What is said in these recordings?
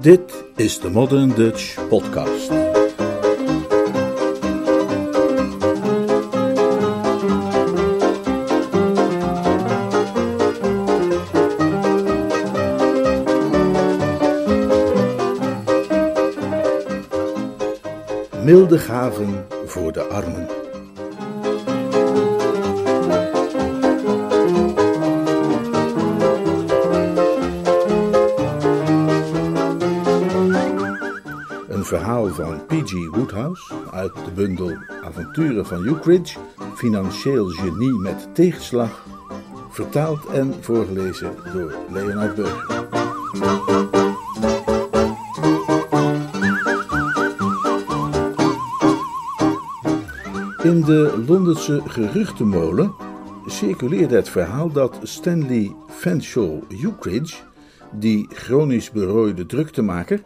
Dit is de Modern Dutch Podcast. Milde gaven voor de armen. Van P.G. Woodhouse uit de bundel Avonturen van Ukridge, financieel genie met tegenslag, vertaald en voorgelezen door Leonard Burger. In de Londense geruchtenmolen circuleerde het verhaal dat Stanley Fanshawe Ukridge, die chronisch berooide druktemaker,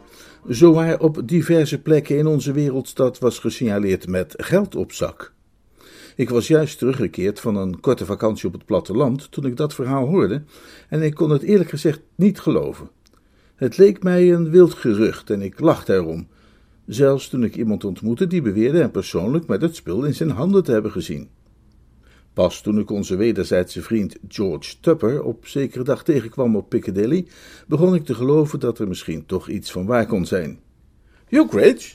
zowaar op diverse plekken in onze wereldstad was gesignaleerd met geld op zak. Ik was juist teruggekeerd van een korte vakantie op het platteland toen ik dat verhaal hoorde, en ik kon het eerlijk gezegd niet geloven. Het leek mij een wild gerucht en ik lachte erom, zelfs toen ik iemand ontmoette die beweerde hem persoonlijk met het spul in zijn handen te hebben gezien. Pas toen ik onze wederzijdse vriend George Tupper op zekere dag tegenkwam op Piccadilly, begon ik te geloven dat er misschien toch iets van waar kon zijn. Ukridge,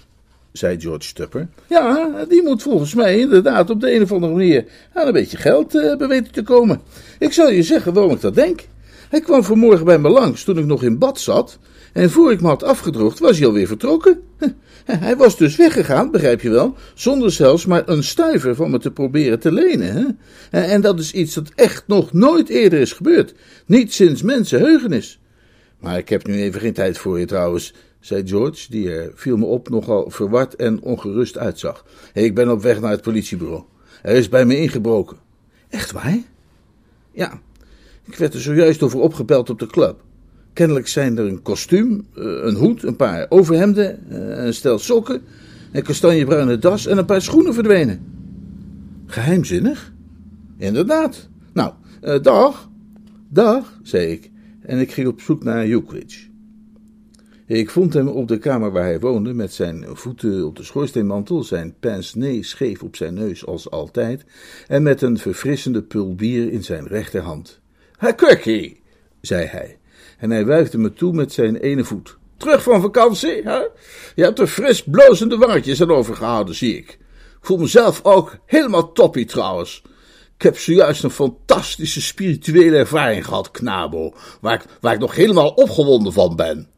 zei George Tupper. Ja, die moet volgens mij inderdaad op de een of andere manier aan een beetje geld uh, hebben weten te komen. Ik zal je zeggen waarom ik dat denk. Hij kwam vanmorgen bij me langs toen ik nog in bad zat. En voor ik me had afgedroogd, was hij alweer vertrokken. Hij was dus weggegaan, begrijp je wel, zonder zelfs maar een stuiver van me te proberen te lenen. Hè? En dat is iets dat echt nog nooit eerder is gebeurd. Niet sinds mensenheugenis. Maar ik heb nu even geen tijd voor je trouwens, zei George, die er, viel me op, nogal verward en ongerust uitzag. Ik ben op weg naar het politiebureau. Er is bij me ingebroken. Echt waar? Ja, ik werd er zojuist over opgebeld op de club. Kennelijk zijn er een kostuum, een hoed, een paar overhemden, een stel sokken, een kastanjebruine das en een paar schoenen verdwenen. Geheimzinnig? Inderdaad. Nou, uh, dag. Dag, zei ik, en ik ging op zoek naar Ukridge. Ik vond hem op de kamer waar hij woonde, met zijn voeten op de schoorsteenmantel, zijn pince-nez scheef op zijn neus als altijd, en met een verfrissende pul bier in zijn rechterhand. Ha, Quirky, zei hij en hij wuifde me toe met zijn ene voet. Terug van vakantie, hè? Je hebt er fris blozende wangetjes aan overgehouden, zie ik. Ik voel mezelf ook helemaal toppie trouwens. Ik heb zojuist een fantastische spirituele ervaring gehad, Knabo, waar ik, waar ik nog helemaal opgewonden van ben.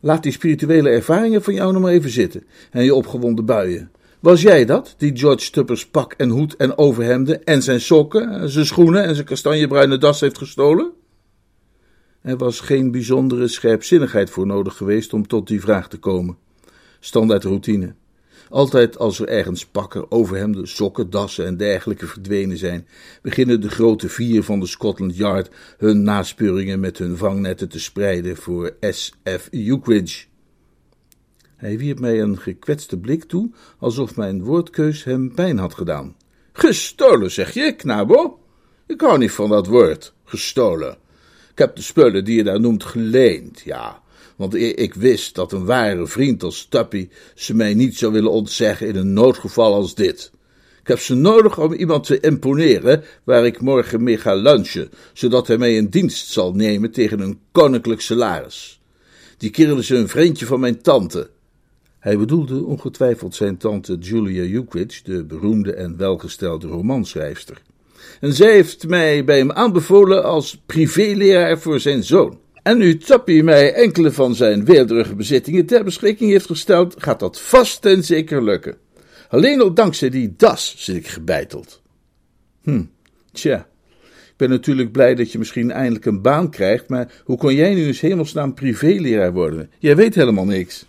Laat die spirituele ervaringen van jou nog maar even zitten en je opgewonden buien. Was jij dat, die George Tuppers pak en hoed en overhemden en zijn sokken, zijn schoenen en zijn kastanjebruine das heeft gestolen? Er was geen bijzondere scherpzinnigheid voor nodig geweest om tot die vraag te komen. Standaard routine. Altijd als er ergens pakken, overhemden, sokken, dassen en dergelijke verdwenen zijn, beginnen de grote vier van de Scotland Yard hun naspeuringen met hun vangnetten te spreiden voor S.F. Ukridge. Hij wierp mij een gekwetste blik toe, alsof mijn woordkeus hem pijn had gedaan. Gestolen, zeg je, knabo? Ik hou niet van dat woord, gestolen. Ik heb de spullen die je daar noemt geleend, ja. Want ik wist dat een ware vriend als Tuppy ze mij niet zou willen ontzeggen in een noodgeval als dit. Ik heb ze nodig om iemand te imponeren waar ik morgen mee ga lunchen, zodat hij mij in dienst zal nemen tegen een koninklijk salaris. Die kerel is een vriendje van mijn tante. Hij bedoelde ongetwijfeld zijn tante Julia Ukridge, de beroemde en welgestelde romanschrijfster en zij heeft mij bij hem aanbevolen als privéleraar voor zijn zoon. En nu Tappy mij enkele van zijn weerderige bezittingen ter beschikking heeft gesteld, gaat dat vast en zeker lukken. Alleen al dankzij die das zit ik gebeiteld. Hm, tja. Ik ben natuurlijk blij dat je misschien eindelijk een baan krijgt, maar hoe kon jij nu eens hemelsnaam privéleraar worden? Jij weet helemaal niks.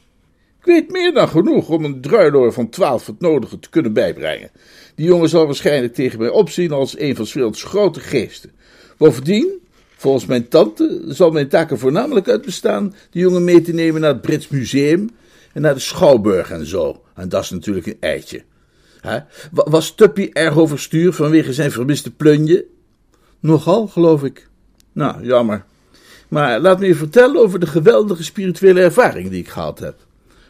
Ik weet meer dan genoeg om een druiloor van twaalf het nodige te kunnen bijbrengen. Die jongen zal waarschijnlijk tegen mij opzien als een van werelds grote geesten. Bovendien, volgens mijn tante, zal mijn taak er voornamelijk uit bestaan die jongen mee te nemen naar het Brits Museum en naar de Schouwburg en zo. En dat is natuurlijk een eitje. Was Tuppy erg overstuur vanwege zijn vermiste plunje? Nogal, geloof ik. Nou, jammer. Maar laat me je vertellen over de geweldige spirituele ervaring die ik gehad heb.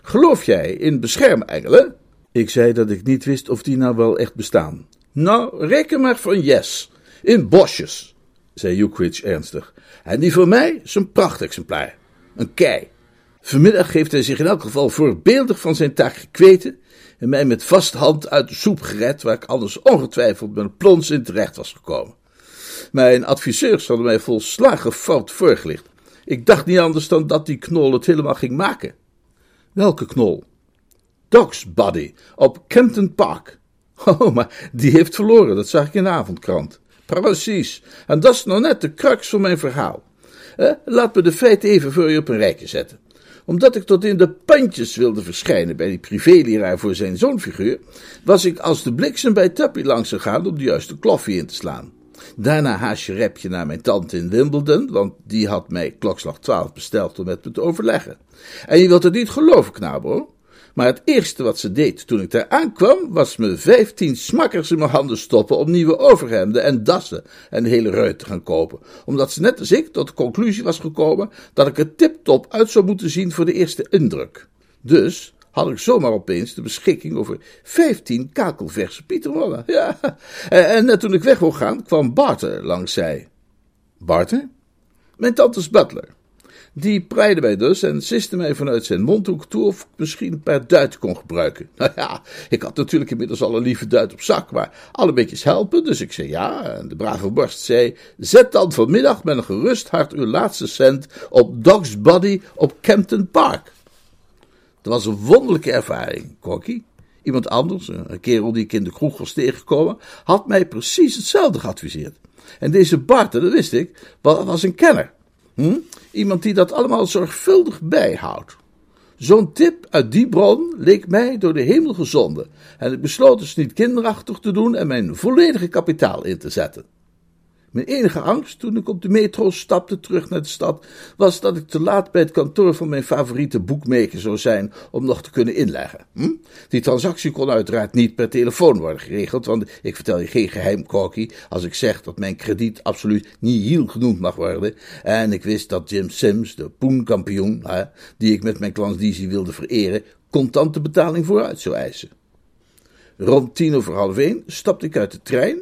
Geloof jij in beschermengelen? Ik zei dat ik niet wist of die nou wel echt bestaan. Nou, reken maar van yes. In bosjes, zei Ukridge ernstig. En die voor mij is een prachtexemplaar. Een kei. Vanmiddag heeft hij zich in elk geval voorbeeldig van zijn taak gekweten en mij met vaste hand uit de soep gered, waar ik anders ongetwijfeld met een plons in terecht was gekomen. Mijn adviseurs hadden mij volslagen fout voorgelicht. Ik dacht niet anders dan dat die knol het helemaal ging maken. Welke knol? Doc's Body op Kempton Park. Oh, maar die heeft verloren, dat zag ik in de avondkrant. Precies, en dat is nou net de crux van mijn verhaal. Eh, laat me de feiten even voor je op een rijtje zetten omdat ik tot in de pandjes wilde verschijnen bij die privéleraar voor zijn zoonfiguur, was ik als de bliksem bij Tuppy langs gegaan om de juiste kloffie in te slaan. Daarna haasje repje naar mijn tante in Wimbledon, want die had mij klokslag twaalf besteld om met me te overleggen. En je wilt het niet geloven, knabo, maar het eerste wat ze deed toen ik daar aankwam, was me vijftien smakkers in mijn handen stoppen om nieuwe overhemden en dassen en hele ruit te gaan kopen. Omdat ze net als ik tot de conclusie was gekomen dat ik er tip-top uit zou moeten zien voor de eerste indruk. Dus had ik zomaar opeens de beschikking over vijftien kakelverse pieterwallen. Ja, en net toen ik weg wou gaan, kwam Barter langs zij. Barter? Mijn tantes butler. Die preide mij dus en siste mij vanuit zijn mondhoek toe of ik misschien een paar duiten kon gebruiken. Nou ja, ik had natuurlijk inmiddels al een lieve duit op zak, maar alle beetjes helpen, dus ik zei ja. En de brave borst zei, zet dan vanmiddag met een gerust hart uw laatste cent op Dog's Body op Campton Park. Dat was een wonderlijke ervaring, Corky. Iemand anders, een kerel die ik in de kroeg was tegengekomen, had mij precies hetzelfde geadviseerd. En deze Bart, dat wist ik, was een kenner. Hm? Iemand die dat allemaal zorgvuldig bijhoudt. Zo'n tip uit die bron leek mij door de hemel gezonden, en ik besloot dus niet kinderachtig te doen en mijn volledige kapitaal in te zetten. Mijn enige angst toen ik op de metro stapte terug naar de stad, was dat ik te laat bij het kantoor van mijn favoriete boekmaker zou zijn om nog te kunnen inleggen. Hm? Die transactie kon uiteraard niet per telefoon worden geregeld, want ik vertel je geen geheim, Corky, als ik zeg dat mijn krediet absoluut niet heel genoemd mag worden. En ik wist dat Jim Sims, de poenkampioen, die ik met mijn klandizie wilde vereren, contante betaling vooruit zou eisen. Rond tien over half één stapte ik uit de trein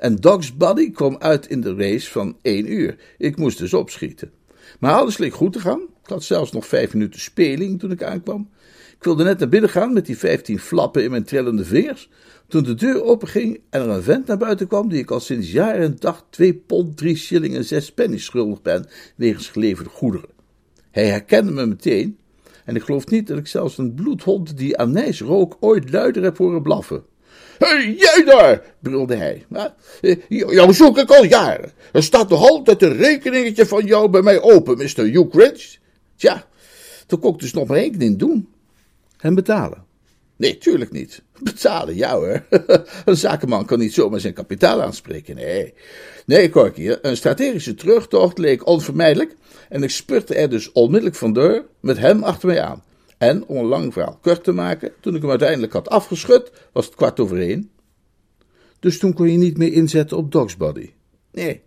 en Dog's Body kwam uit in de race van één uur. Ik moest dus opschieten. Maar alles leek goed te gaan. Ik had zelfs nog vijf minuten speling toen ik aankwam. Ik wilde net naar binnen gaan met die vijftien flappen in mijn trillende vingers. Toen de deur openging en er een vent naar buiten kwam die ik al sinds jaren en dag twee pond, drie shilling en zes pennies schuldig ben wegens geleverde goederen. Hij herkende me meteen en ik geloof niet dat ik zelfs een bloedhond die anijs rook ooit luider heb horen blaffen. Hey, jij daar, brulde hij. Eh, jou zoek ik al jaren. Er staat nog altijd een rekeningetje van jou bij mij open, Mr. Hugh Rich. Tja, toen kon ik dus nog maar één ding doen. Hem betalen. Nee, tuurlijk niet. Betalen, ja hoor. een zakenman kan niet zomaar zijn kapitaal aanspreken, nee. Nee, Corky, een strategische terugtocht leek onvermijdelijk en ik spurte er dus onmiddellijk vandoor met hem achter mij aan. En, om een lang verhaal kort te maken, toen ik hem uiteindelijk had afgeschud, was het kwart over één. Dus toen kon je niet meer inzetten op Dogsbody. Nee.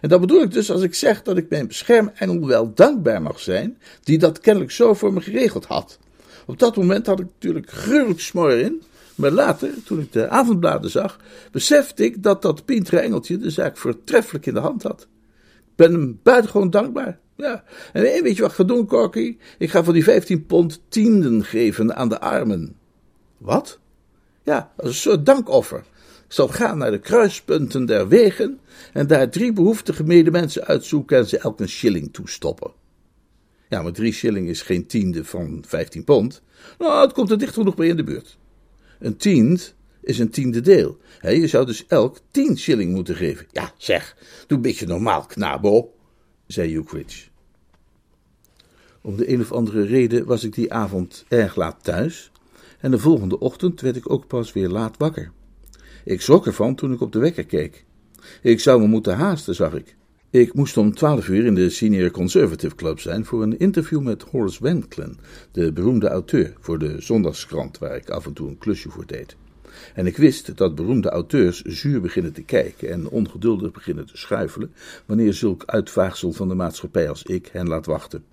En dat bedoel ik dus als ik zeg dat ik mijn beschermengel wel dankbaar mag zijn, die dat kennelijk zo voor me geregeld had. Op dat moment had ik natuurlijk gruwelijk smor in, maar later, toen ik de avondbladen zag, besefte ik dat dat pintere engeltje de zaak voortreffelijk in de hand had. Ben hem buitengewoon dankbaar. Ja, en weet je wat ik ga doen, Corky? Ik ga voor die 15 pond tienden geven aan de armen. Wat? Ja, als een soort dankoffer. Ik zal gaan naar de kruispunten der wegen en daar drie behoeftige medemensen uitzoeken en ze elk een shilling toestoppen. Ja, maar drie shilling is geen tiende van 15 pond. Nou, het komt er dicht genoeg bij in de buurt. Een tiend is een tiende deel. je zou dus elk tien shilling moeten geven. Ja, zeg, doe een beetje normaal, knabo, zei Ukridge. Om de een of andere reden was ik die avond erg laat thuis en de volgende ochtend werd ik ook pas weer laat wakker. Ik schrok ervan toen ik op de wekker keek. Ik zou me moeten haasten, zag ik. Ik moest om twaalf uur in de Senior Conservative Club zijn voor een interview met Horace Wanklen, de beroemde auteur, voor de zondagskrant waar ik af en toe een klusje voor deed. En ik wist dat beroemde auteurs zuur beginnen te kijken en ongeduldig beginnen te schuifelen wanneer zulk uitvaagsel van de maatschappij als ik hen laat wachten.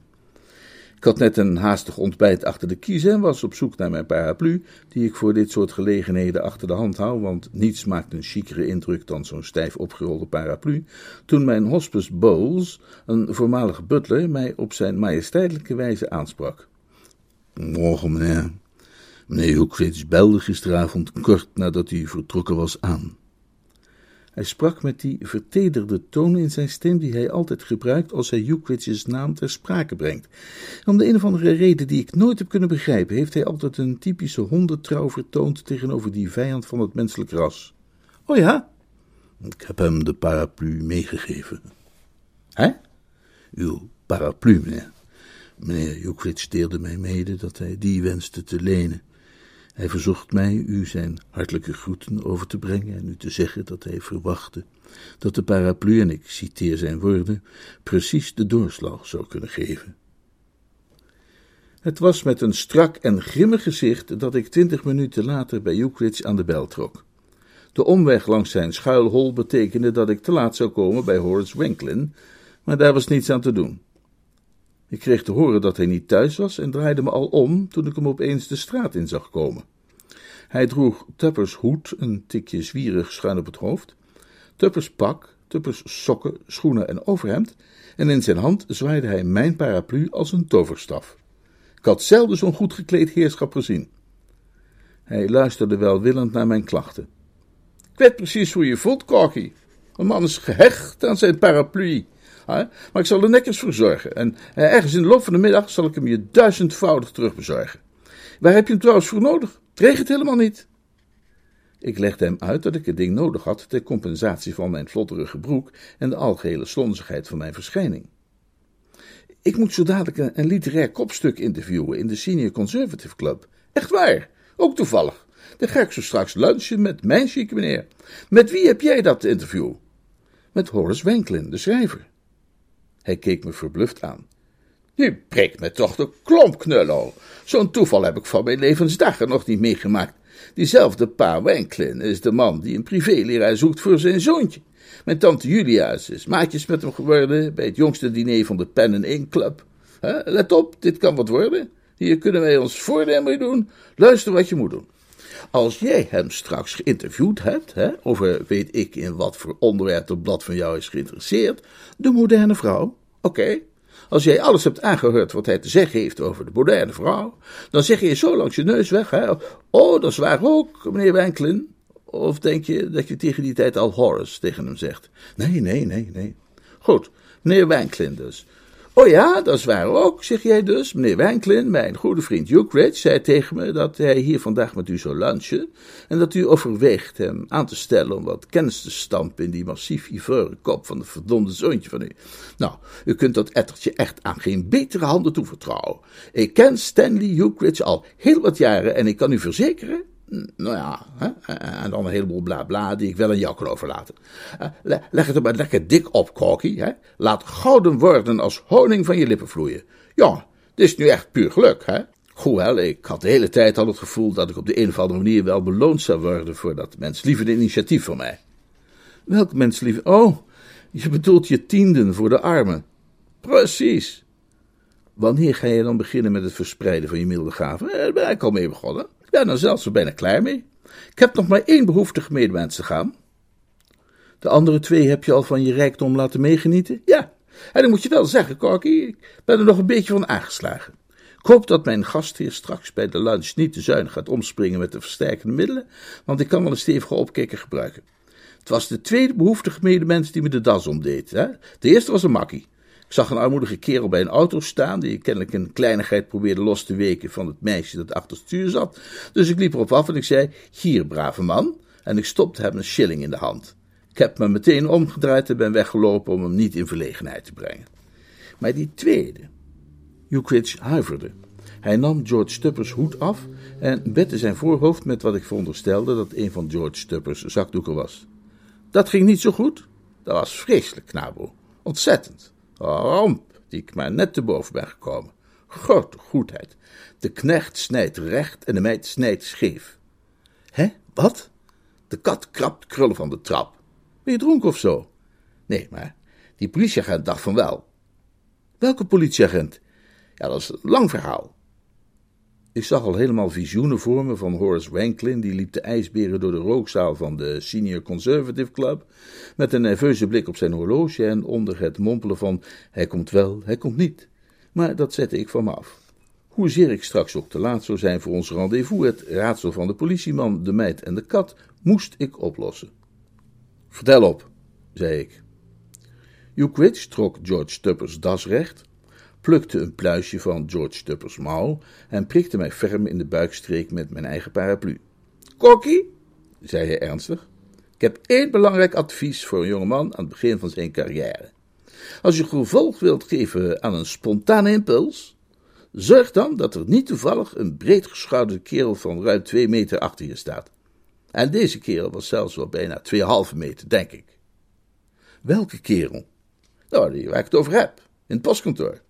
Ik had net een haastig ontbijt achter de kiezen en was op zoek naar mijn paraplu, die ik voor dit soort gelegenheden achter de hand hou, want niets maakt een chicere indruk dan zo'n stijf opgerolde paraplu, toen mijn hospice Bowles, een voormalige butler, mij op zijn majesteitelijke wijze aansprak. Morgen, meneer. Meneer Hoekvits belde gisteravond kort nadat u vertrokken was aan. Hij sprak met die vertederde toon in zijn stem die hij altijd gebruikt als hij Jukwits's naam ter sprake brengt. Om de een of andere reden die ik nooit heb kunnen begrijpen, heeft hij altijd een typische hondentrouw vertoond tegenover die vijand van het menselijk ras. Oh ja? Ik heb hem de paraplu meegegeven. Hè? Uw paraplu, meneer. Meneer Jukwits deelde mij mede dat hij die wenste te lenen. Hij verzocht mij u zijn hartelijke groeten over te brengen en u te zeggen dat hij verwachtte dat de paraplu, en ik citeer zijn woorden, precies de doorslag zou kunnen geven. Het was met een strak en grimmig gezicht dat ik twintig minuten later bij Euclid aan de bel trok. De omweg langs zijn schuilhol betekende dat ik te laat zou komen bij Horace Wanklin, maar daar was niets aan te doen. Ik kreeg te horen dat hij niet thuis was en draaide me al om toen ik hem opeens de straat in zag komen. Hij droeg Tuppers hoed, een tikje zwierig schuin op het hoofd, Tuppers pak, Tuppers sokken, schoenen en overhemd, en in zijn hand zwaaide hij mijn paraplu als een toverstaf. Ik had zelden zo'n goed gekleed heerschap gezien. Hij luisterde welwillend naar mijn klachten. Ik weet precies hoe je voelt, Corky. Een man is gehecht aan zijn paraplu. Maar ik zal er netjes voor zorgen. En eh, ergens in de loop van de middag zal ik hem je duizendvoudig terugbezorgen. Waar heb je hem trouwens voor nodig? Het regent helemaal niet. Ik legde hem uit dat ik het ding nodig had ter compensatie van mijn vlotterige broek en de algehele slonzigheid van mijn verschijning. Ik moet zo dadelijk een, een literair kopstuk interviewen in de Senior Conservative Club. Echt waar, ook toevallig. Dan ga ik zo straks lunchen met mijn chique meneer. Met wie heb jij dat interview? Met Horace Wanklin, de schrijver. Hij keek me verbluft aan. Je breekt me toch de klomp, knullo. Zo'n toeval heb ik van mijn levensdagen nog niet meegemaakt. Diezelfde pa Wanklin is de man die een privéleraar zoekt voor zijn zoontje. Mijn tante Julia's is maatjes met hem geworden bij het jongste diner van de Pen and Ink Club. let op, dit kan wat worden. Hier kunnen wij ons voordeel mee doen. Luister wat je moet doen. Als jij hem straks geïnterviewd hebt, hè, over weet ik in wat voor onderwerp het blad van jou is geïnteresseerd, de moderne vrouw, oké. Als jij alles hebt aangehoord wat hij te zeggen heeft over de moderne vrouw, dan zeg je zo langs je neus weg, hè, oh, dat is waar ook, meneer Wanklin. Of denk je dat je tegen die tijd al Horace tegen hem zegt? Nee, nee, nee, nee. Goed, meneer Wanklin dus. Oh ja, dat is waar ook, zeg jij dus. Meneer Wanklin, mijn goede vriend Ukridge, zei tegen me dat hij hier vandaag met u zou lunchen en dat u overweegt hem aan te stellen om wat kennis te stampen in die massief ivoren kop van de verdomde zoontje van u. Nou, u kunt dat ettertje echt aan geen betere handen toevertrouwen. Ik ken Stanley Ukridge al heel wat jaren en ik kan u verzekeren nou ja, hè? en dan een heleboel bla bla die ik wel aan jou kan overlaten. Eh, leg het er maar lekker dik op, Corky. Hè? Laat gouden worden als honing van je lippen vloeien. Ja, dit is nu echt puur geluk, hè? Hoewel, ik had de hele tijd al het gevoel dat ik op de een of andere manier wel beloond zou worden voor dat menslievende initiatief van mij. Welk menslieve? Oh, je bedoelt je tienden voor de armen. Precies. Wanneer ga je dan beginnen met het verspreiden van je milde gaven? Eh, daar ben ik al mee begonnen ben er zelfs bijna klaar mee. Ik heb nog maar één behoeftige medemens te gaan. De andere twee heb je al van je rijkdom laten meegenieten? Ja, en dan moet je wel zeggen, Corky, ik ben er nog een beetje van aangeslagen. Ik hoop dat mijn gastheer straks bij de lunch niet te zuinig gaat omspringen met de versterkende middelen, want ik kan wel een stevige opkikker gebruiken. Het was de tweede behoeftige medemens die me de das omdeed. Hè? De eerste was een makkie. Zag een armoedige kerel bij een auto staan, die kennelijk een kleinigheid probeerde los te weken van het meisje dat achter het stuur zat. Dus ik liep erop af en ik zei, hier, brave man. En ik stopte hem een shilling in de hand. Ik heb me meteen omgedraaid en ben weggelopen om hem niet in verlegenheid te brengen. Maar die tweede, Ukridge huiverde. Hij nam George Tuppers hoed af en bette zijn voorhoofd met wat ik veronderstelde dat een van George Tuppers zakdoeken was. Dat ging niet zo goed. Dat was vreselijk, knabo. Ontzettend. Ramp, die ik maar net te boven ben gekomen. Grote goedheid. De knecht snijdt recht en de meid snijdt scheef. Hè? Wat? De kat krabt krullen van de trap. Ben je dronken of zo? Nee, maar die politieagent dacht van wel. Welke politieagent? Ja, dat is een lang verhaal. Ik zag al helemaal visioenen voor me van Horace Wanklin, die liep de ijsberen door de rookzaal van de Senior Conservative Club, met een nerveuze blik op zijn horloge en onder het mompelen van hij komt wel, hij komt niet. Maar dat zette ik van me af. Hoezeer ik straks ook te laat zou zijn voor ons rendezvous, het raadsel van de politieman, de meid en de kat, moest ik oplossen. Vertel op, zei ik. Hugh trok George Tuppers das recht, plukte een pluisje van George Tuppers mouw en prikte mij ferm in de buikstreek met mijn eigen paraplu. Kokkie, zei hij ernstig, ik heb één belangrijk advies voor een jongeman aan het begin van zijn carrière. Als je gevolg wilt geven aan een spontane impuls, zorg dan dat er niet toevallig een breedgeschouderde kerel van ruim twee meter achter je staat. En deze kerel was zelfs wel bijna tweeënhalve meter, denk ik. Welke kerel? Nou, die waar ik het over heb, in het postkantoor.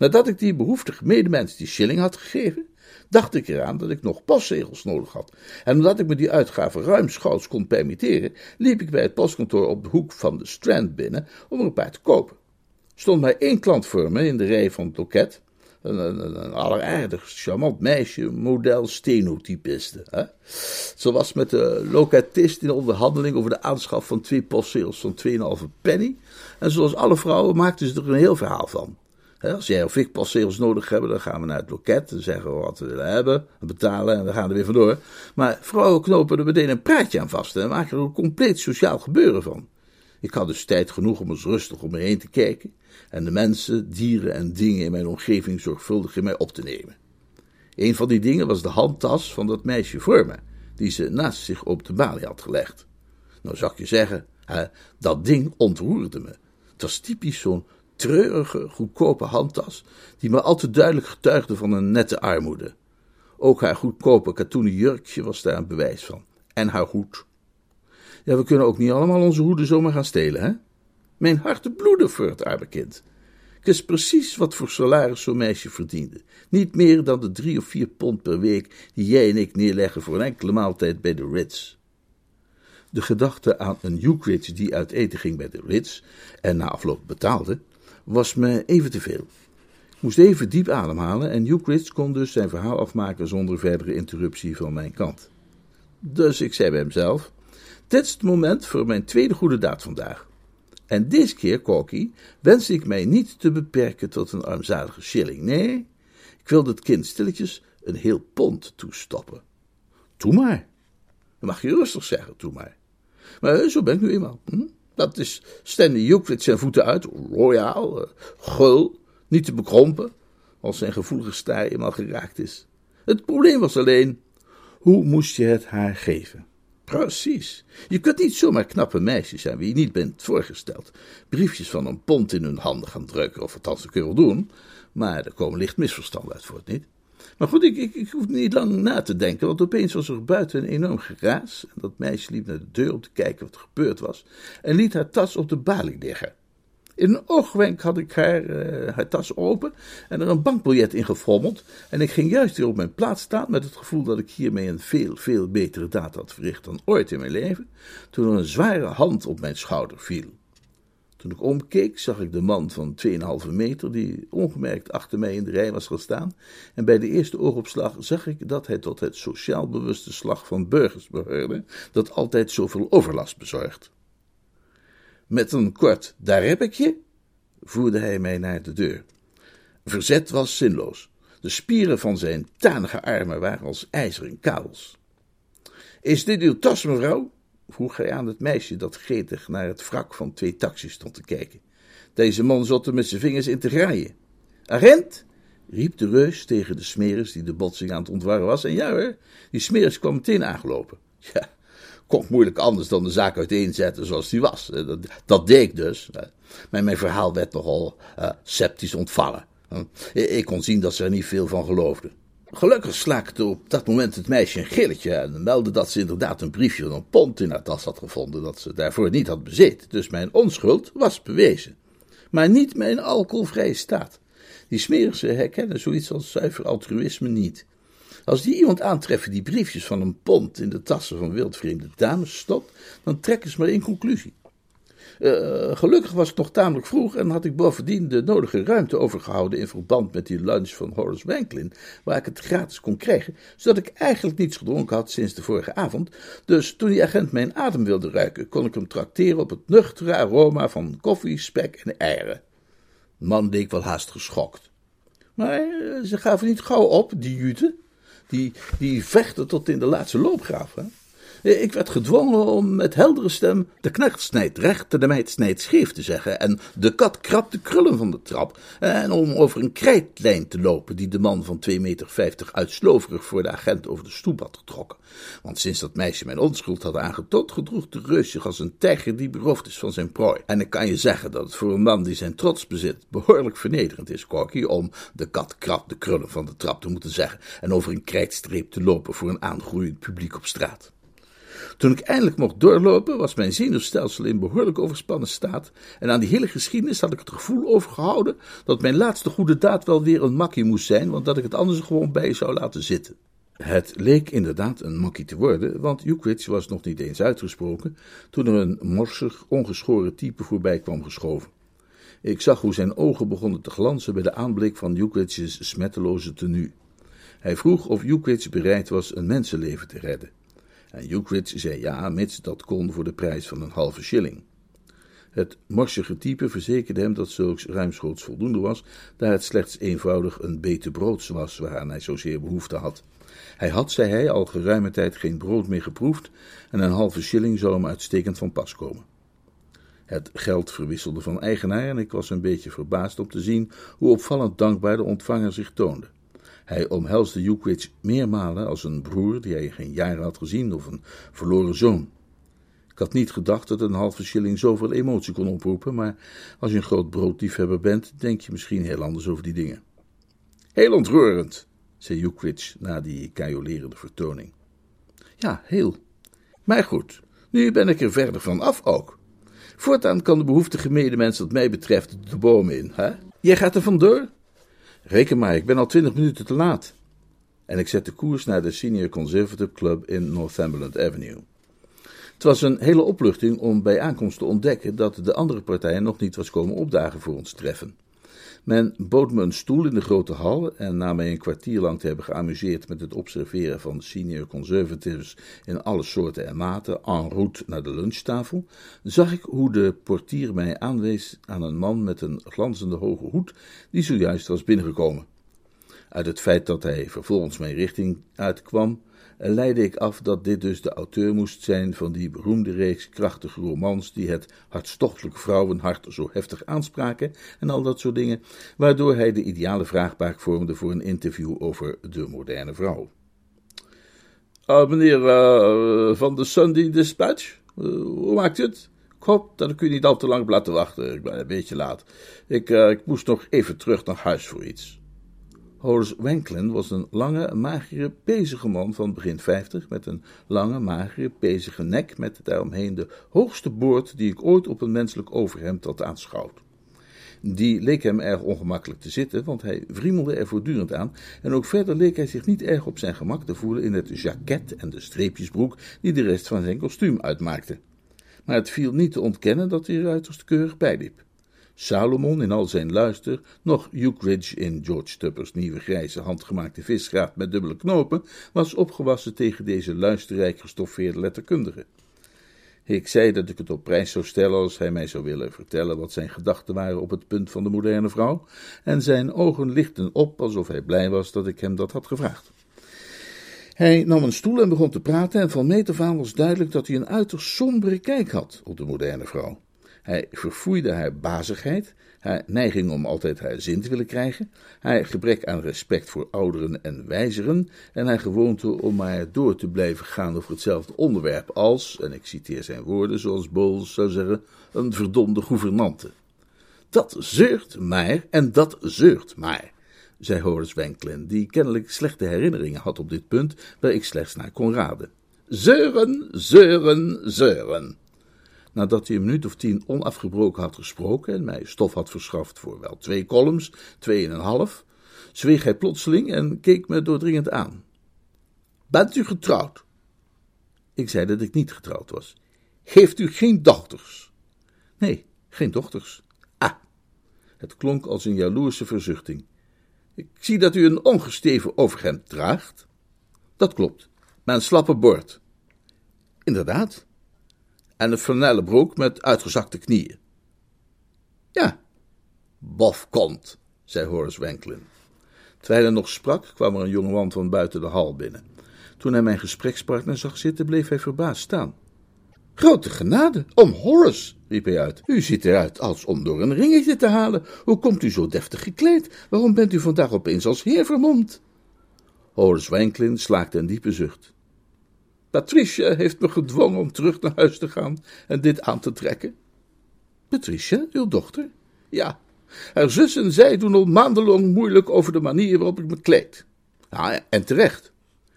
Nadat ik die behoeftige medemens die shilling had gegeven, dacht ik eraan dat ik nog postzegels nodig had. En omdat ik me die uitgave ruimschoots kon permitteren, liep ik bij het postkantoor op de hoek van de Strand binnen om er een paar te kopen. Stond maar één klant voor me in de rij van het loket, een, een, charmant meisje, model stenotypiste. Hè? Ze was met de lokatist in onderhandeling over de aanschaf van twee postzegels van 2,5 penny. En zoals alle vrouwen maakte ze er een heel verhaal van. Als jij of ik postzegels nodig hebben, dan gaan we naar het loket en zeggen wat we willen hebben, betalen en we gaan er weer vandoor. Maar vrouwen knopen er meteen een praatje aan vast en maken er een compleet sociaal gebeuren van. Ik had dus tijd genoeg om eens rustig om me heen te kijken en de mensen, dieren en dingen in mijn omgeving zorgvuldig in mij op te nemen. Een van die dingen was de handtas van dat meisje voor me, die ze naast zich op de balie had gelegd. Nou zou ik je zeggen, hè, dat ding ontroerde me. Het was typisch zo'n treurige, goedkope handtas, die me al te duidelijk getuigde van een nette armoede. Ook haar goedkope katoenen jurkje was daar een bewijs van. En haar hoed. Ja, we kunnen ook niet allemaal onze hoeden zomaar gaan stelen, hè? Mijn hart bloedde voor het arme kind. Ik precies wat voor salaris zo'n meisje verdiende. Niet meer dan de drie of vier pond per week die jij en ik neerleggen voor een enkele maaltijd bij de Ritz. De gedachte aan een Hugh die uit eten ging bij de Ritz en na afloop betaalde, was me even te veel. Ik moest even diep ademhalen en Hugh kon dus zijn verhaal afmaken zonder verdere interruptie van mijn kant. Dus ik zei bij hemzelf: Dit is het moment voor mijn tweede goede daad vandaag. En deze keer, Corky, wens ik mij niet te beperken tot een armzalige shilling. Nee, ik wilde het kind stilletjes een heel pond toestoppen. Doe maar. Dat mag je rustig zeggen, doe maar. Maar zo ben ik nu eenmaal. Hm? Dat is Stanley Euclid zijn voeten uit, royaal, uh, gul, niet te bekrompen, als zijn gevoelige staar eenmaal geraakt is. Het probleem was alleen, hoe moest je het haar geven? Precies. Je kunt niet zomaar knappe meisjes zijn wie je niet bent voorgesteld. Briefjes van een pond in hun handen gaan drukken, of althans je wel doen. Maar er komen licht misverstanden uit voort, niet? Maar goed, ik, ik, hoef niet lang na te denken, want opeens was er buiten een enorm geraas. En dat meisje liep naar de deur om te kijken wat er gebeurd was. En liet haar tas op de balie liggen. In een oogwenk had ik haar, uh, haar tas open en er een bankbiljet in gefrommeld. En ik ging juist weer op mijn plaats staan met het gevoel dat ik hiermee een veel, veel betere daad had verricht dan ooit in mijn leven. Toen er een zware hand op mijn schouder viel. Toen ik omkeek, zag ik de man van 2,5 meter, die ongemerkt achter mij in de rij was gestaan, en bij de eerste oogopslag zag ik dat hij tot het sociaal bewuste slag van burgers behoorde, dat altijd zoveel overlast bezorgt. Met een kort, daar heb ik je, voerde hij mij naar de deur. Verzet was zinloos. De spieren van zijn tanige armen waren als ijzeren kabels. Is dit uw tas, mevrouw? Vroeg hij aan het meisje dat gretig naar het wrak van twee taxis stond te kijken. Deze man zat er met zijn vingers in te graaien. Agent! riep de reus tegen de smeris die de botsing aan het ontwarren was. En ja hoor, die smeris kwam meteen aangelopen. Ja, kon moeilijk anders dan de zaak uiteenzetten zoals die was. Dat, dat deed ik dus. Maar mijn verhaal werd nogal uh, sceptisch ontvangen. Ik kon zien dat ze er niet veel van geloofden. Gelukkig slaakte op dat moment het meisje een gilletje en meldde dat ze inderdaad een briefje van een pond in haar tas had gevonden dat ze daarvoor niet had bezeten. Dus mijn onschuld was bewezen. Maar niet mijn alcoholvrije staat. Die smerigen herkennen zoiets als zuiver altruïsme niet. Als die iemand aantreffen die briefjes van een pond in de tassen van wildvreemde dames stopt, dan trekken ze maar in conclusie. Uh, gelukkig was het nog tamelijk vroeg en had ik bovendien de nodige ruimte overgehouden in verband met die lunch van Horace Wanklin, waar ik het gratis kon krijgen, zodat ik eigenlijk niets gedronken had sinds de vorige avond. Dus toen die agent mijn adem wilde ruiken, kon ik hem trakteren op het nuchtere aroma van koffie, spek en eieren. De man deed wel haast geschokt. Maar uh, ze gaven niet gauw op, die jute. Die, die vechten tot in de laatste loopgraaf. Hè? Ik werd gedwongen om met heldere stem de knecht snijdt recht, de meid snijdt scheef te zeggen en de kat krabt de krullen van de trap en om over een krijtlijn te lopen die de man van 2,50 meter uitsloverig voor de agent over de stoep had getrokken. Want sinds dat meisje mijn onschuld had aangetoond, gedroeg de reus zich als een tijger die beroofd is van zijn prooi. En ik kan je zeggen dat het voor een man die zijn trots bezit behoorlijk vernederend is, Corky, om de kat krabt de krullen van de trap te moeten zeggen en over een krijtstreep te lopen voor een aangroeiend publiek op straat. Toen ik eindelijk mocht doorlopen, was mijn zenuwstelsel in behoorlijk overspannen staat, en aan die hele geschiedenis had ik het gevoel overgehouden dat mijn laatste goede daad wel weer een makkie moest zijn, want dat ik het anders gewoon bij zou laten zitten. Het leek inderdaad een makkie te worden, want Ukridge was nog niet eens uitgesproken toen er een morsig, ongeschoren type voorbij kwam geschoven. Ik zag hoe zijn ogen begonnen te glanzen bij de aanblik van Ukridge's smetteloze tenue. Hij vroeg of Ukridge bereid was een mensenleven te redden. En Ukridge zei ja, mits dat kon voor de prijs van een halve shilling. Het morsige type verzekerde hem dat zulks ruimschoots voldoende was, daar het slechts eenvoudig een bete broods was waaraan hij zozeer behoefte had. Hij had, zei hij, al geruime tijd geen brood meer geproefd en een halve shilling zou hem uitstekend van pas komen. Het geld verwisselde van eigenaar en ik was een beetje verbaasd om te zien hoe opvallend dankbaar de ontvanger zich toonde. Hij omhelsde Ukridge meermalen als een broer die hij geen jaren had gezien of een verloren zoon. Ik had niet gedacht dat een halve shilling zoveel emotie kon oproepen, maar als je een groot broodliefhebber bent, denk je misschien heel anders over die dingen. Heel ontroerend, zei Ukridge na die cajolerende vertoning. Ja, heel. Maar goed, nu ben ik er verder van af ook. Voortaan kan de behoeftige medemens wat mij betreft de bomen in, hè? Jij gaat er vandoor? Reken maar, ik ben al twintig minuten te laat. En ik zette koers naar de Senior Conservative Club in Northumberland Avenue. Het was een hele opluchting om bij aankomst te ontdekken dat de andere partijen nog niet was komen opdagen voor ons treffen. Men bood me een stoel in de grote hal en na mij een kwartier lang te hebben geamuseerd met het observeren van senior conservatives in alle soorten en maten en route naar de lunchtafel, zag ik hoe de portier mij aanwees aan een man met een glanzende hoge hoed die zojuist was binnengekomen. Uit het feit dat hij vervolgens mijn richting uitkwam, leidde ik af dat dit dus de auteur moest zijn van die beroemde reeks krachtige romans die het hartstochtelijk vrouwenhart zo heftig aanspraken en al dat soort dingen, waardoor hij de ideale vraagbaak vormde voor een interview over de moderne vrouw. Uh, meneer uh, van de Sunday Dispatch, uh, hoe maakt het? Ik hoop dat ik u niet al te lang heb laten wachten. Ik ben een beetje laat. Ik, ik moest nog even terug naar huis voor iets. Horace Wanklin was een lange, magere, pezige man van begin vijftig, met een lange, magere, pezige nek, met daaromheen de hoogste boord die ik ooit op een menselijk overhemd had aanschouwd. Die leek hem erg ongemakkelijk te zitten, want hij wriemelde er voortdurend aan, en ook verder leek hij zich niet erg op zijn gemak te voelen in het jacket en de streepjesbroek die de rest van zijn kostuum uitmaakte. Maar het viel niet te ontkennen dat hij er uiterst keurig bijliep. Salomon in al zijn luister, nog Ukridge in George Tuppers nieuwe grijze handgemaakte visgraat met dubbele knopen, was opgewassen tegen deze luisterrijk gestoffeerde letterkundige. Ik zei dat ik het op prijs zou stellen als hij mij zou willen vertellen wat zijn gedachten waren op het punt van de moderne vrouw, en zijn ogen lichten op alsof hij blij was dat ik hem dat had gevraagd. Hij nam een stoel en begon te praten, en van meet af aan was duidelijk dat hij een uiterst sombere kijk had op de moderne vrouw. Hij verfoeide haar bazigheid, haar neiging om altijd haar zin te willen krijgen, haar gebrek aan respect voor ouderen en wijzeren en haar gewoonte om maar door te blijven gaan over hetzelfde onderwerp als, en ik citeer zijn woorden zoals Bowles zou zeggen, een verdomde gouvernante. Dat zeurt maar en dat zeurt maar, zei Horace Wanklin, die kennelijk slechte herinneringen had op dit punt, waar ik slechts naar kon raden. Zeuren, zeuren, zeuren. Nadat hij een minuut of tien onafgebroken had gesproken en mij stof had verschaft voor wel twee columns, twee en een half, zweeg hij plotseling en keek me doordringend aan. Bent u getrouwd? Ik zei dat ik niet getrouwd was. Geeft u geen dochters? Nee, geen dochters. Ah, het klonk als een jaloerse verzuchting. Ik zie dat u een ongesteven overhemd draagt. Dat klopt, een slappe bord. Inderdaad. En een flanellen broek met uitgezakte knieën. Ja, bof komt, zei Horace Wanklin. Terwijl hij nog sprak, kwam er een jongeman van buiten de hal binnen. Toen hij mijn gesprekspartner zag zitten, bleef hij verbaasd staan. Grote genade, om Horace, riep hij uit. U ziet eruit als om door een ringetje te halen. Hoe komt u zo deftig gekleed? Waarom bent u vandaag opeens als heer vermomd? Horace Wanklin slaakte een diepe zucht. Patricia heeft me gedwongen om terug naar huis te gaan en dit aan te trekken. Patricia, uw dochter? Ja, haar zus en zij doen al maandenlang moeilijk over de manier waarop ik me kleed. Ja, en terecht.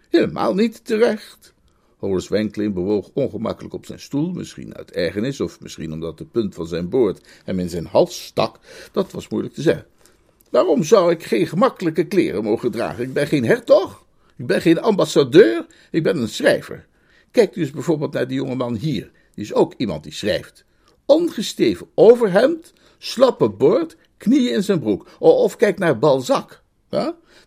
Helemaal niet terecht. Horace Wanklin bewoog ongemakkelijk op zijn stoel, misschien uit ergernis of misschien omdat de punt van zijn boord hem in zijn hals stak. Dat was moeilijk te zeggen. Waarom zou ik geen gemakkelijke kleren mogen dragen? Ik ben geen hertog, ik ben geen ambassadeur, ik ben een schrijver. Kijk dus bijvoorbeeld naar die jongeman hier, die is ook iemand die schrijft. Ongesteven overhemd, slappe boord, knieën in zijn broek. Of kijk naar Balzac.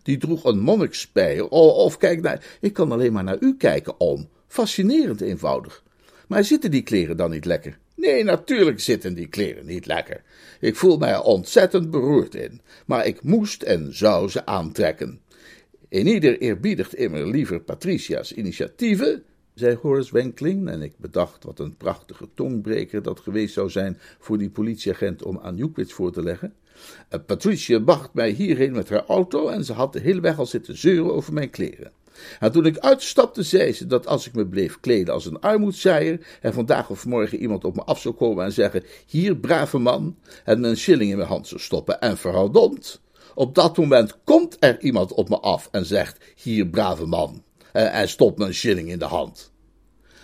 Die droeg een monnikspijer. Of kijk naar. Ik kan alleen maar naar u kijken, om. Fascinerend eenvoudig. Maar zitten die kleren dan niet lekker? Nee, natuurlijk zitten die kleren niet lekker. Ik voel mij er ontzettend beroerd in, maar ik moest en zou ze aantrekken. In ieder eerbiedigt immer liever Patricia's initiatieven, zei Horace Wenkling, en ik bedacht wat een prachtige tongbreker dat geweest zou zijn voor die politieagent om aan Euclid voor te leggen. Uh, Patricia bracht mij hierheen met haar auto en ze had de hele weg al zitten zeuren over mijn kleren. En toen ik uitstapte, zei ze dat als ik me bleef kleden als een armoedzaaier, er vandaag of morgen iemand op me af zou komen en zeggen: Hier, brave man, en een shilling in mijn hand zou stoppen en verdomd. Op dat moment komt er iemand op me af en zegt: Hier, brave man, en stopt me een shilling in de hand.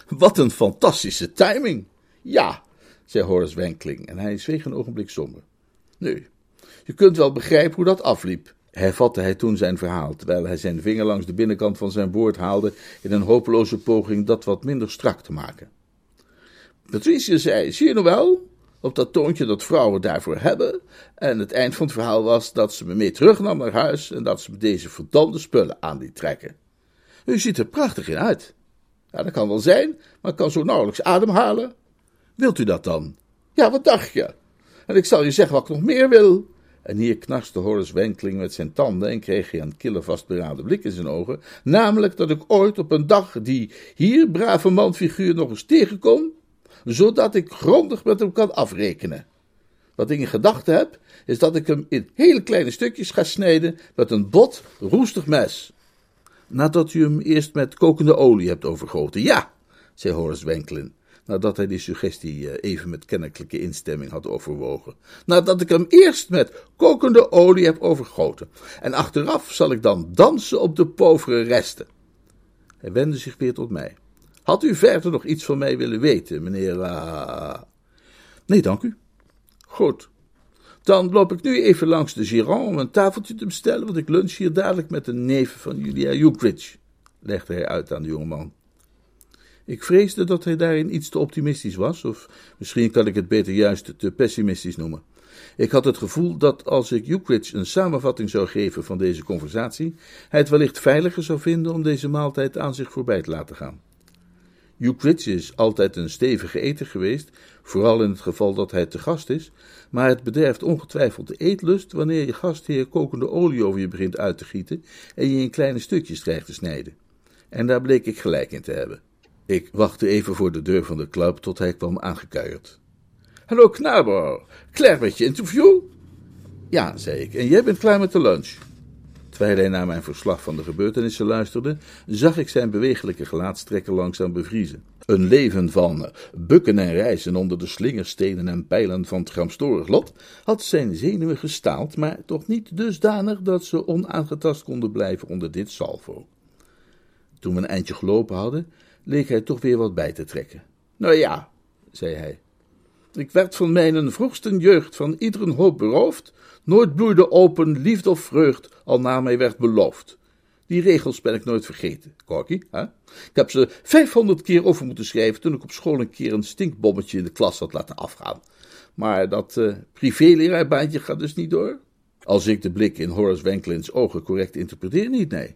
Wat een fantastische timing! Ja, zei Horace Wenkling, en hij zweeg een ogenblik somber. Nu, je kunt wel begrijpen hoe dat afliep hervatte hij toen zijn verhaal, terwijl hij zijn vinger langs de binnenkant van zijn boord haalde in een hopeloze poging dat wat minder strak te maken. Patricia zei, zie je nou wel, op dat toontje dat vrouwen daarvoor hebben, en het eind van het verhaal was dat ze me mee terugnam naar huis en dat ze me deze verdomde spullen aan liet trekken. U ziet er prachtig in uit. Ja, dat kan wel zijn, maar ik kan zo nauwelijks ademhalen. Wilt u dat dan? Ja, wat dacht je? En ik zal je zeggen wat ik nog meer wil. En hier knarste Horace Wenkling met zijn tanden en kreeg hij een kille vastberaden blik in zijn ogen. Namelijk dat ik ooit op een dag die hier brave manfiguur nog eens tegenkom, zodat ik grondig met hem kan afrekenen. Wat ik in gedachten heb, is dat ik hem in hele kleine stukjes ga snijden met een bot, roestig mes. Nadat u hem eerst met kokende olie hebt overgoten. Ja, zei Horace Wenklin nadat hij die suggestie eh, even met kennelijke instemming had overwogen. Nadat ik hem eerst met kokende olie heb overgoten. En achteraf zal ik dan dansen op de povere resten. Hij wendde zich weer tot mij. Had u verder nog iets van mij willen weten, meneer... Uh... Nee, dank u. Goed. Dan loop ik nu even langs de Giron om een tafeltje te bestellen, want ik lunch hier dadelijk met een neef van Julia Ukridge, legde hij uit aan de jongeman. Ik vreesde dat hij daarin iets te optimistisch was, of misschien kan ik het beter juist te pessimistisch noemen. Ik had het gevoel dat als ik Ukridge een samenvatting zou geven van deze conversatie, hij het wellicht veiliger zou vinden om deze maaltijd aan zich voorbij te laten gaan. Ukridge is altijd een stevige eter geweest, vooral in het geval dat hij te gast is, maar het bederft ongetwijfeld de eetlust wanneer je gastheer kokende olie over je begint uit te gieten en je in kleine stukjes krijgt te snijden. En daar bleek ik gelijk in te hebben. Ik wachtte even voor de deur van de club tot hij kwam aangekuierd. Hallo Knabo, klaar met je interview? Ja, zei ik, en jij bent klaar met de lunch. Terwijl hij naar mijn verslag van de gebeurtenissen luisterde, zag ik zijn bewegelijke gelaatstrekken langzaam bevriezen. Een leven van bukken en reizen onder de slingerstenen en pijlen van het gramstorig lot had zijn zenuwen gestaald, maar toch niet dusdanig dat ze onaangetast konden blijven onder dit salvo. Toen we een eindje gelopen hadden, leek hij toch weer wat bij te trekken. Nou ja, zei hij. Ik werd van mijn vroegste jeugd van iedere hoop beroofd, nooit bloeide open liefde of vreugd, al na mij werd beloofd. Die regels ben ik nooit vergeten, Corky. Hè? Ik heb ze 500 keer over moeten schrijven toen ik op school een keer een stinkbommetje in de klas had laten afgaan. Maar dat uh, privéleraarbaantje gaat dus niet door. Als ik de blik in Horace Wenkelins ogen correct interpreteer, niet, nee.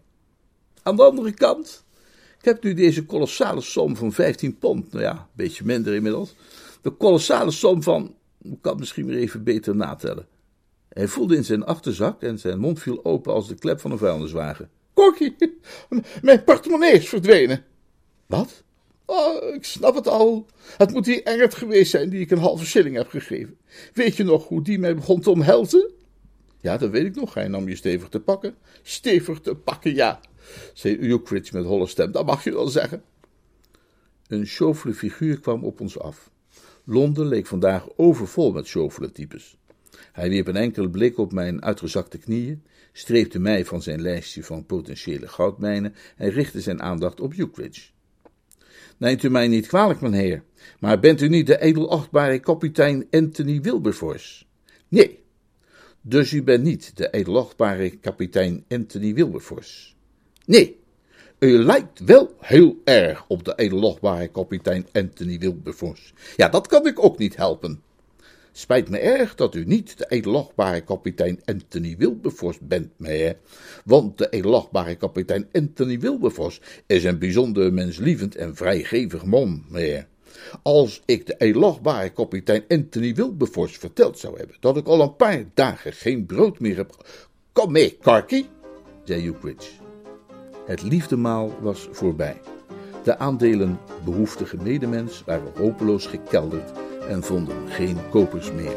Aan de andere kant, ik heb nu deze kolossale som van 15 pond, nou ja, een beetje minder inmiddels. De kolossale som van, ik kan misschien weer even beter natellen. Hij voelde in zijn achterzak en zijn mond viel open als de klep van een vuilniswagen. Kokkie, mijn portemonnee is verdwenen. Wat? Oh, ik snap het al. Het moet die Engert geweest zijn die ik een halve shilling heb gegeven. Weet je nog hoe die mij begon te omhelzen? Ja, dat weet ik nog. Hij nam je stevig te pakken. Stevig te pakken, ja, zei Ukridge met holle stem. Dat mag je wel zeggen. Een chauffele figuur kwam op ons af. Londen leek vandaag overvol met chauffele types. Hij wierp een enkele blik op mijn uitgezakte knieën, streepte mij van zijn lijstje van potentiële goudmijnen en richtte zijn aandacht op Ukridge. Neemt u mij niet kwalijk, heer, maar bent u niet de edelachtbare kapitein Anthony Wilberforce? Nee. Dus u bent niet de edelachtbare kapitein Anthony Wilberforce? Nee. U lijkt wel heel erg op de edelachtbare kapitein Anthony Wilberforce. Ja, dat kan ik ook niet helpen. Spijt me erg dat u niet de edelachtbare kapitein Anthony Wilberforce bent, meneer. Want de edelachtbare kapitein Anthony Wilberforce is een bijzonder menslievend en vrijgevig man, meneer. Als ik de edelachtbare kapitein Anthony Wilberforce verteld zou hebben dat ik al een paar dagen geen brood meer heb. Kom mee, Karky, zei Ukridge. Het liefdemaal was voorbij. De aandelen behoeftige medemens waren hopeloos gekelderd en vonden geen kopers meer.